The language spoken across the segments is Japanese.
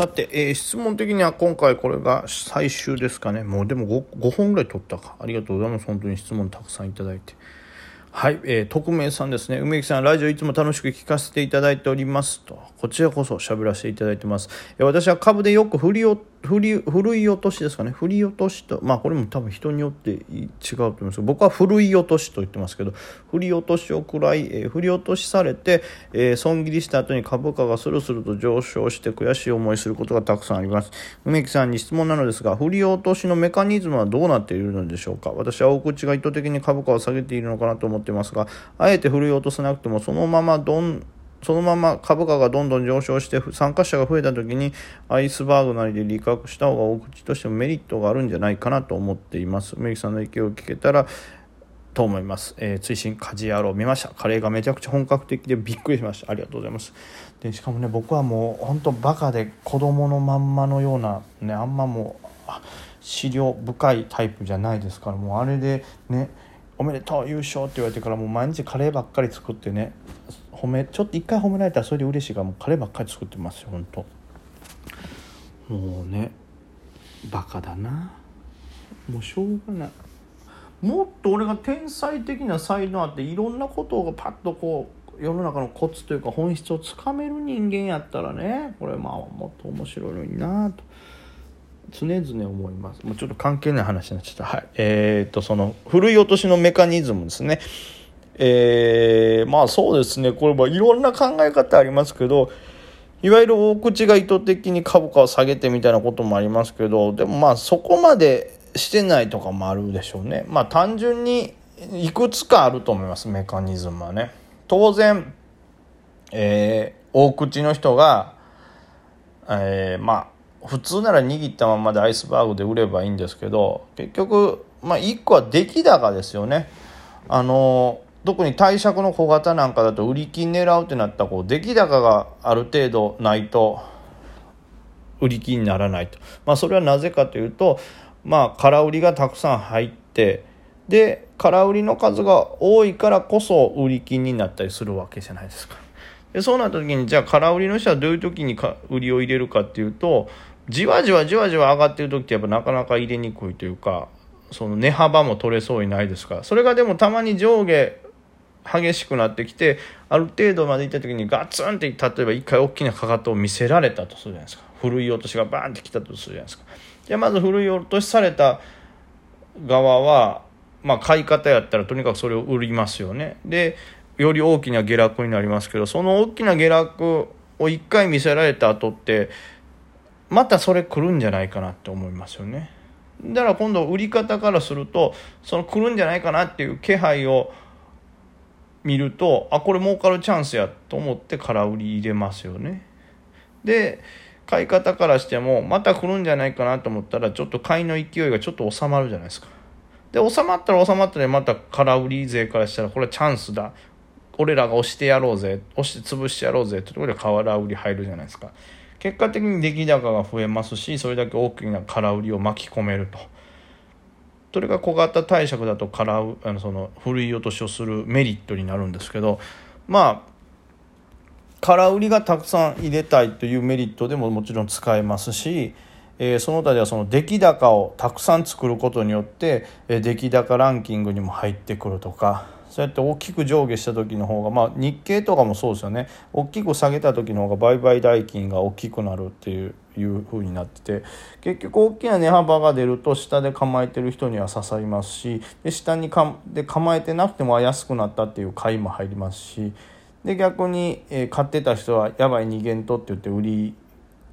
さて、えー、質問的には今回これが最終ですかね。もうでも 5, 5本ぐらい取ったか。ありがとうございます。本当に質問たくさんいただいて。はい、えー、匿名さんですね。梅木さん、ラジオいつも楽しく聞かせていただいておりますと。こちらこそ喋らせていただいてます。えー、私は株でよく振りを振りふるい落としですかね。振り落としと、まあこれも多分人によって違うと思いますけど、僕はふるい落としと言ってますけど、振り落としを食らい、えー、振り落としされて、えー、損切りした後に株価がスルスルと上昇して悔しい思いすることがたくさんあります。梅木さんに質問なのですが、振り落としのメカニズムはどうなっているのでしょうか。私は大口が意図的に株価を下げているのかなと思っていますが、あえて振り落とさなくてもそのままどんそのまま株価がどんどん上昇して参加者が増えた時にアイスバーグなりで利確した方が大口としてもメリットがあるんじゃないかなと思っています。メギさんの意見を聞けたらと思います、えー、追伸家事野郎見ました。カレーがめちゃくちゃ本格的でびっくりしました。ありがとうございます。でしかもね僕はもう本当バカで子供のまんまのようなねあんまもう資料深いタイプじゃないですからもうあれでねおめでとう優勝って言われてからもう毎日カレーばっかり作ってね褒めちょっと一回褒められたらそれで嬉しいからもうカレーばっかり作ってますよ本当。もうねバカだな。もうしょうがない。もっと俺が天才的な才能あっていろんなことがパッとこう世の中のコツというか本質をつかめる人間やったらねこれまあもっと面白いのになと。常々思います。もうちょっと関係ない話になっちゃった。はい。えー、とそのふるい落としのメカニズムですね。えー、まあそうですね。これはいろんな考え方ありますけどいわゆる大口が意図的に株価を下げてみたいなこともありますけどでもまあそこまでしてないとかもあるでしょうね。まあ単純にいくつかあると思いますメカニズムはね。当然えー、大口の人がえー、まあ普通なら握ったままでアイスバーグで売ればいいんですけど結局まあ1個は出来高ですよね。あの特に貸借の小型なんかだと売り金狙うってなったらこう出来高がある程度ないと。売り金にならないと、まあ、それはなぜかというとまあ空売りがたくさん入ってで空売りの数が多いからこそ売り金になったりするわけじゃないですか。でそうなった時にじゃあ空売りの人はどういう時にか売りを入れるかっていうとじわじわじわじわ上がってる時ってやっぱなかなか入れにくいというかその値幅も取れそうにないですから。それがでもたまに上下激しくなってきてある程度までいった時にガツンって例えば一回大きなかかとを見せられたとするじゃないですか。古い落としがバーンってきたとするじゃないですか。じゃあまず古い落としされた側はまあ買い方やったらとにかくそれを売りますよね。でより大きな下落になりますけどその大きな下落を一回見せられた後ってまたそれ来るんじゃないかなって思いますよね。だから今度売り方からするとその来るんじゃないかなっていう気配を見るとあこれ儲かるチャンスやと思って空売り入れますよね。で買い方からしてもまた来るんじゃないかなと思ったらちょっと買いの勢いがちょっと収まるじゃないですか。で収まったら収まったらまた空売り勢からしたらこれはチャンスだ。俺らが押してやろうぜ。押して潰してやろうぜってところで空売り入るじゃないですか。結果的に出来高が増えますしそれだけ大きな空売りを巻き込めると。それが小型貸借だと空あのその古い落としをするメリットになるんですけどまあ空売りがたくさん入れたいというメリットでももちろん使えますし、えー、その他ではその出来高をたくさん作ることによって、えー、出来高ランキングにも入ってくるとかそうやって大きく上下した時の方がまあ日経とかもそうですよね。大きく下げた時の方が売買代金が大きくなるっていういう風になってて結局大きな値幅が出ると下で構えてる人には刺さりますしで下にかで構えてなくても安くなったっていう買いも入りますしで逆に、え、買ってた人はやばい逃げんとって言って売り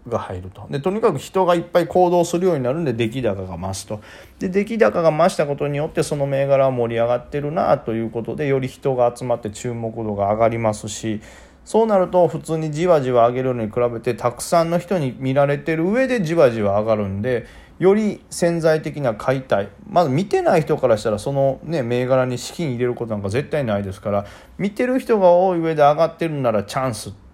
が入ると。でとにかく人がいっぱい行動するようになるんで出来高が増すと。で出来高が増したことによってその銘柄は盛り上がってるなということでより人が集まって注目度が上がりますしそうなると普通にじわじわ上げるのに比べてたくさんの人に見られてる上でじわじわ上がるんでより潜在的な買いたいまず見てない人からしたらそのね銘柄に資金入れることなんか絶対ないですから見てる人が多い上で上がってるならチャンスって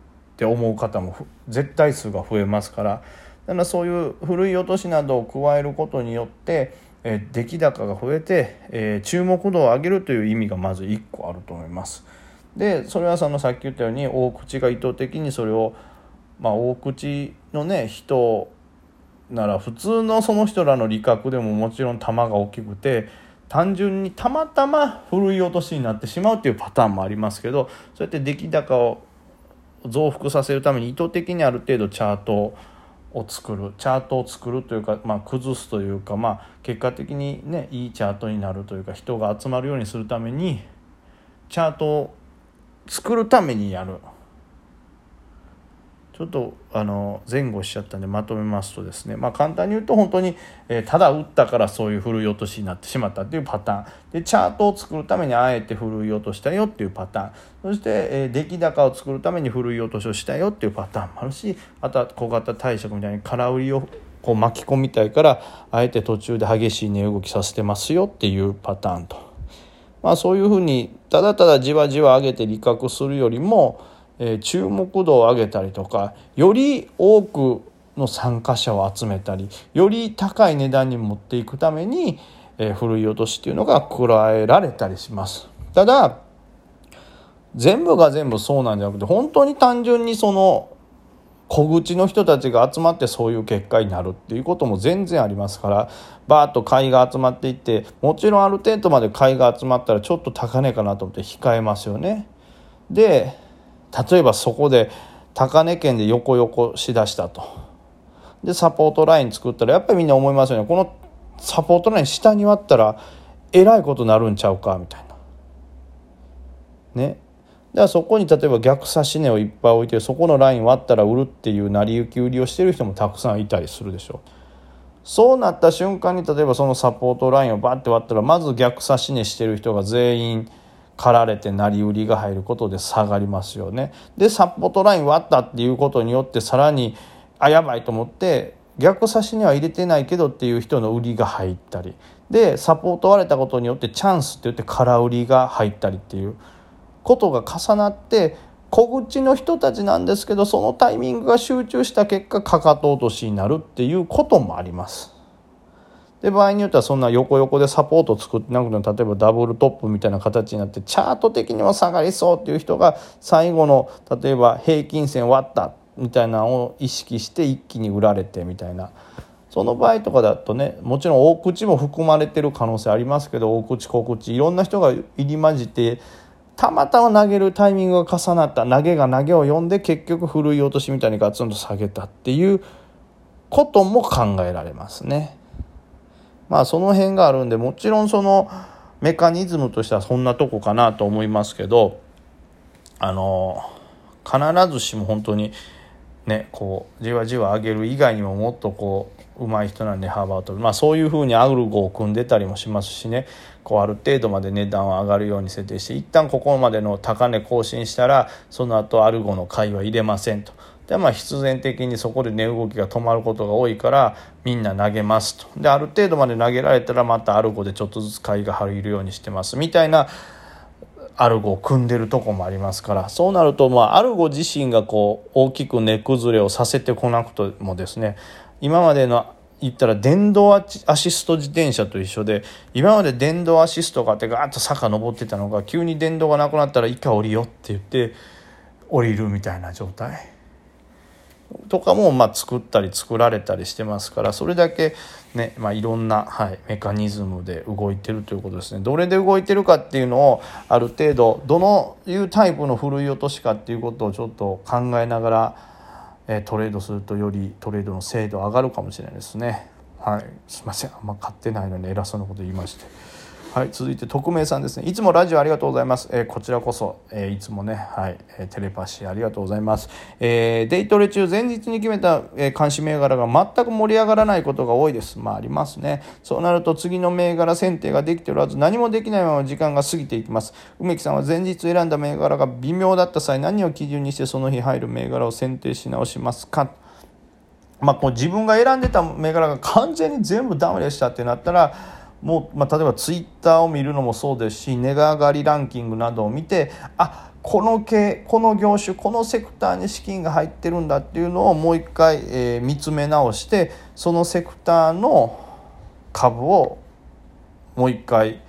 って思う方も絶対数が増えますからだからそういう古い落としなどを加えることによって、え出来高が増えて、え注目度を上げるという意味がまず1個あると思います。でそれはそのさっき言ったように大口が意図的にそれをまあ、大口のね人なら普通のその人らの利確でももちろん玉が大きくて単純にたまたまふるい落としになってしまうっていうパターンもありますけどそうやって出来高を増幅させるために意図的にある程度チャートを作る。チャートを作るというか、まあ、崩すというか、まあ、結果的にねいいチャートになるというか人が集まるようにするためにチャートを作るためにやる。ちょっとあの前後しちゃったんでまとめますとですね、まあ、簡単に言うと本当に、えー、ただ打ったからそういうふるい落としになってしまったっていうパターンでチャートを作るためにあえてふるい落としたよっていうパターンそして、えー、出来高を作るためにふるい落としをしたよっていうパターンもあるしあとは小型貸借みたいに空売りをこう巻き込みたいからあえて途中で激しい値動きさせてますよっていうパターンと。まあ、そういうふうにただただじわじわ上げて利確するよりもえ注目度を上げたりとかより多くの参加者を集めたりより高い値段に持っていくために、えふるい落としっていうのが加えられたりします。ただ全部が全部そうなんじゃなくて本当に単純にその小口の人たちが集まってそういう結果になるっていうことも全然ありますからバーッと買いが集まっていってもちろんある程度まで買いが集まったらちょっと高値かなと思って控えますよね。で例えばそこで高値圏で横横しだしたと。でサポートライン作ったらやっぱりみんな思いますよね。このサポートライン下に割ったらえらいことなるんちゃうかみたいな。ね。ではそこに例えば逆差し値をいっぱい置いてそこのライン割ったら売るっていう成り行き売りをしてる人もたくさんいたりするでしょう。そうなった瞬間に例えばそのサポートラインをバッて割ったらまず逆差し値してる人が全員駆られて成り売りが入ることで下がりますよね。でサポートライン割ったっていうことによってさらにあやばいと思って逆差しには入れてないけどっていう人の売りが入ったりでサポート割れたことによってチャンスって言って空売りが入ったりっていうことが重なって小口の人たちなんですけどそのタイミングが集中した結果かかと落としになるっていうこともあります。で場合によってはそんな横横でサポート作ってなくても例えばダブルトップみたいな形になってチャート的には下がりそうっていう人が最後の例えば平均線割ったみたいなのを意識して一気に売られてみたいなその場合とかだとねもちろん大口も含まれてる可能性ありますけど大口小口いろんな人が入り混じってたまたま投げるタイミングが重なった投げが投げを読んで結局ふるい落としみたいにガツンと下げたっていうことも考えられますね。まあその辺があるんでもちろんそのメカニズムとしてはそんなとこかなと思いますけどあの必ずしも本当にねこうじわじわ上げる以外にももっとこう上手い人なんで幅を取るまあそういうふうにアルゴを組んでたりもしますしねこうある程度まで値段は上がるように設定して一旦ここまでの高値更新したらその後アルゴの買いは入れませんと。でまあ必然的にそこで値動きが止まることが多いからみんな投げますと。である程度まで投げられたらまたアルゴでちょっとずつ買いが入るようにしてます。みたいなアルゴを組んでるとこもありますから。そうなるとまあアルゴ自身がこう大きく値崩れをさせてこなくともですね今までの言ったら電動アシスト自転車と一緒で今まで電動アシストがあってガーッと坂登ってたのが急に電動がなくなったら「一回降りよ」って言って降りるみたいな状態。とかもまあ作ったり作られたりしてますからそれだけね、まあ、いろんな、はい、メカニズムで動いてるということですねどれで動いてるかっていうのをある程度どのいうタイプのふるい落としかっていうことをちょっと考えながら、えトレードするとよりトレードの精度上がるかもしれないですね。はい、すいませんあんま買ってないのに偉そうなこと言いまして。はい、続いて匿名さんですね。いつもラジオありがとうございます。えー、こちらこそ、えー、いつもね、はい、えー、テレパシーありがとうございます。えデイトレ中前日に決めた、え監視銘柄が全く盛り上がらないことが多いです。まあありますね。そうなると次の銘柄選定ができておらず何もできないまま時間が過ぎていきます。梅木さんは前日選んだ銘柄が微妙だった際何を基準にしてその日入る銘柄を選定し直しますか？まあ、こう自分が選んでた銘柄が完全に全部ダメでしたってなったらもう、まあ、例えばツイッターを見るのもそうですし値が上がりランキングなどを見てあこの系この業種このセクターに資金が入ってるんだっていうのをもう一回、えー、見つめ直してそのセクターの株をもう一回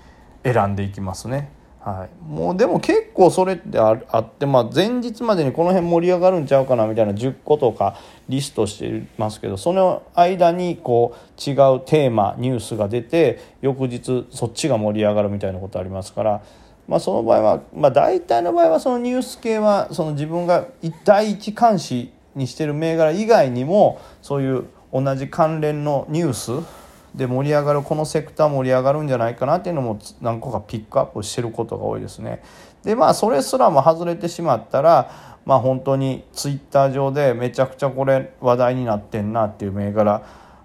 選んでいきますね。はい、もうでも結構それってあって、まあ、前日までにこの辺盛り上がるんちゃうかなみたいな10個とかリストしてますけどその間にこう違うテーマニュースが出て翌日そっちが盛り上がるみたいなことありますから、まあ、その場合は、まあ、大体の場合はそのニュース系はその自分が第一監視にしてる銘柄以外にもそういう同じ関連のニュースで盛り上がるこのセクター盛り上がるんじゃないかなっていうのも何個かピックアップしてることが多いですね。でまあそれすらも外れてしまったらまあ本当にツイッター上でめちゃくちゃこれ話題になってんなっていう銘柄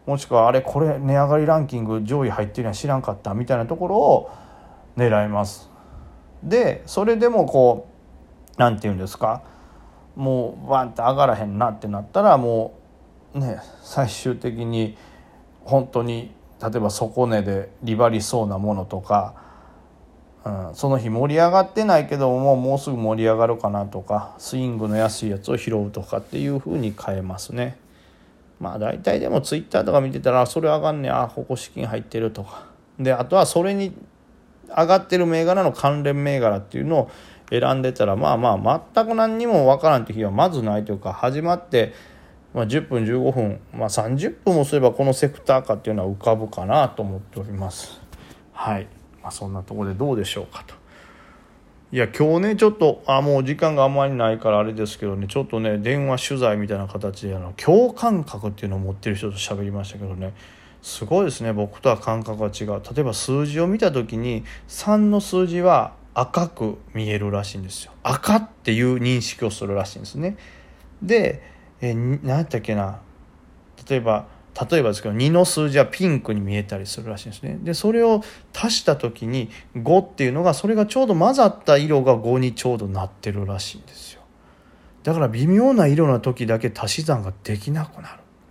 もしくはあれこれ値上がりランキング上位入ってるのは知らんかったみたいなところを狙います。でそれでもこう何て言うんですかもうバンって上がらへんなってなったらもうね最終的に本当に例えば底値で利張りそうなものとか、うん、その日盛り上がってないけどももうすぐ盛り上がるかなとかスイングの安いやつを拾うとかっていうふうに変えますね。まあ大体でもツイッターとか見てたらそれ上がんねあここ資金入ってるとかであとはそれに上がってる銘柄の関連銘柄っていうのを選んでたらまあまあ全く何にも分からんって日はまずないというか始まってまあ、10分15分、まあ、30分もすればこのセクターかっていうのは浮かぶかなと思っております。はい、まあ、そんなところでどうでしょうかと。いや今日ねちょっとあもう時間があまりないからあれですけどねちょっとね電話取材みたいな形であの共感覚っていうのを持ってる人と喋りましたけどね。すごいですね僕とは感覚が違う。例えば数字を見た時に3の数字は赤く見えるらしいんですよ。赤っていう認識をするらしいんですね。でえ、何やったっけな。例えば例えばですけど2の数字はピンクに見えたりするらしいんですね。でそれを足した時に5っていうのがそれがちょうど混ざった色が5にちょうどなってるらしいんですよ。だから微妙な色の時だけ足し算ができなくなる。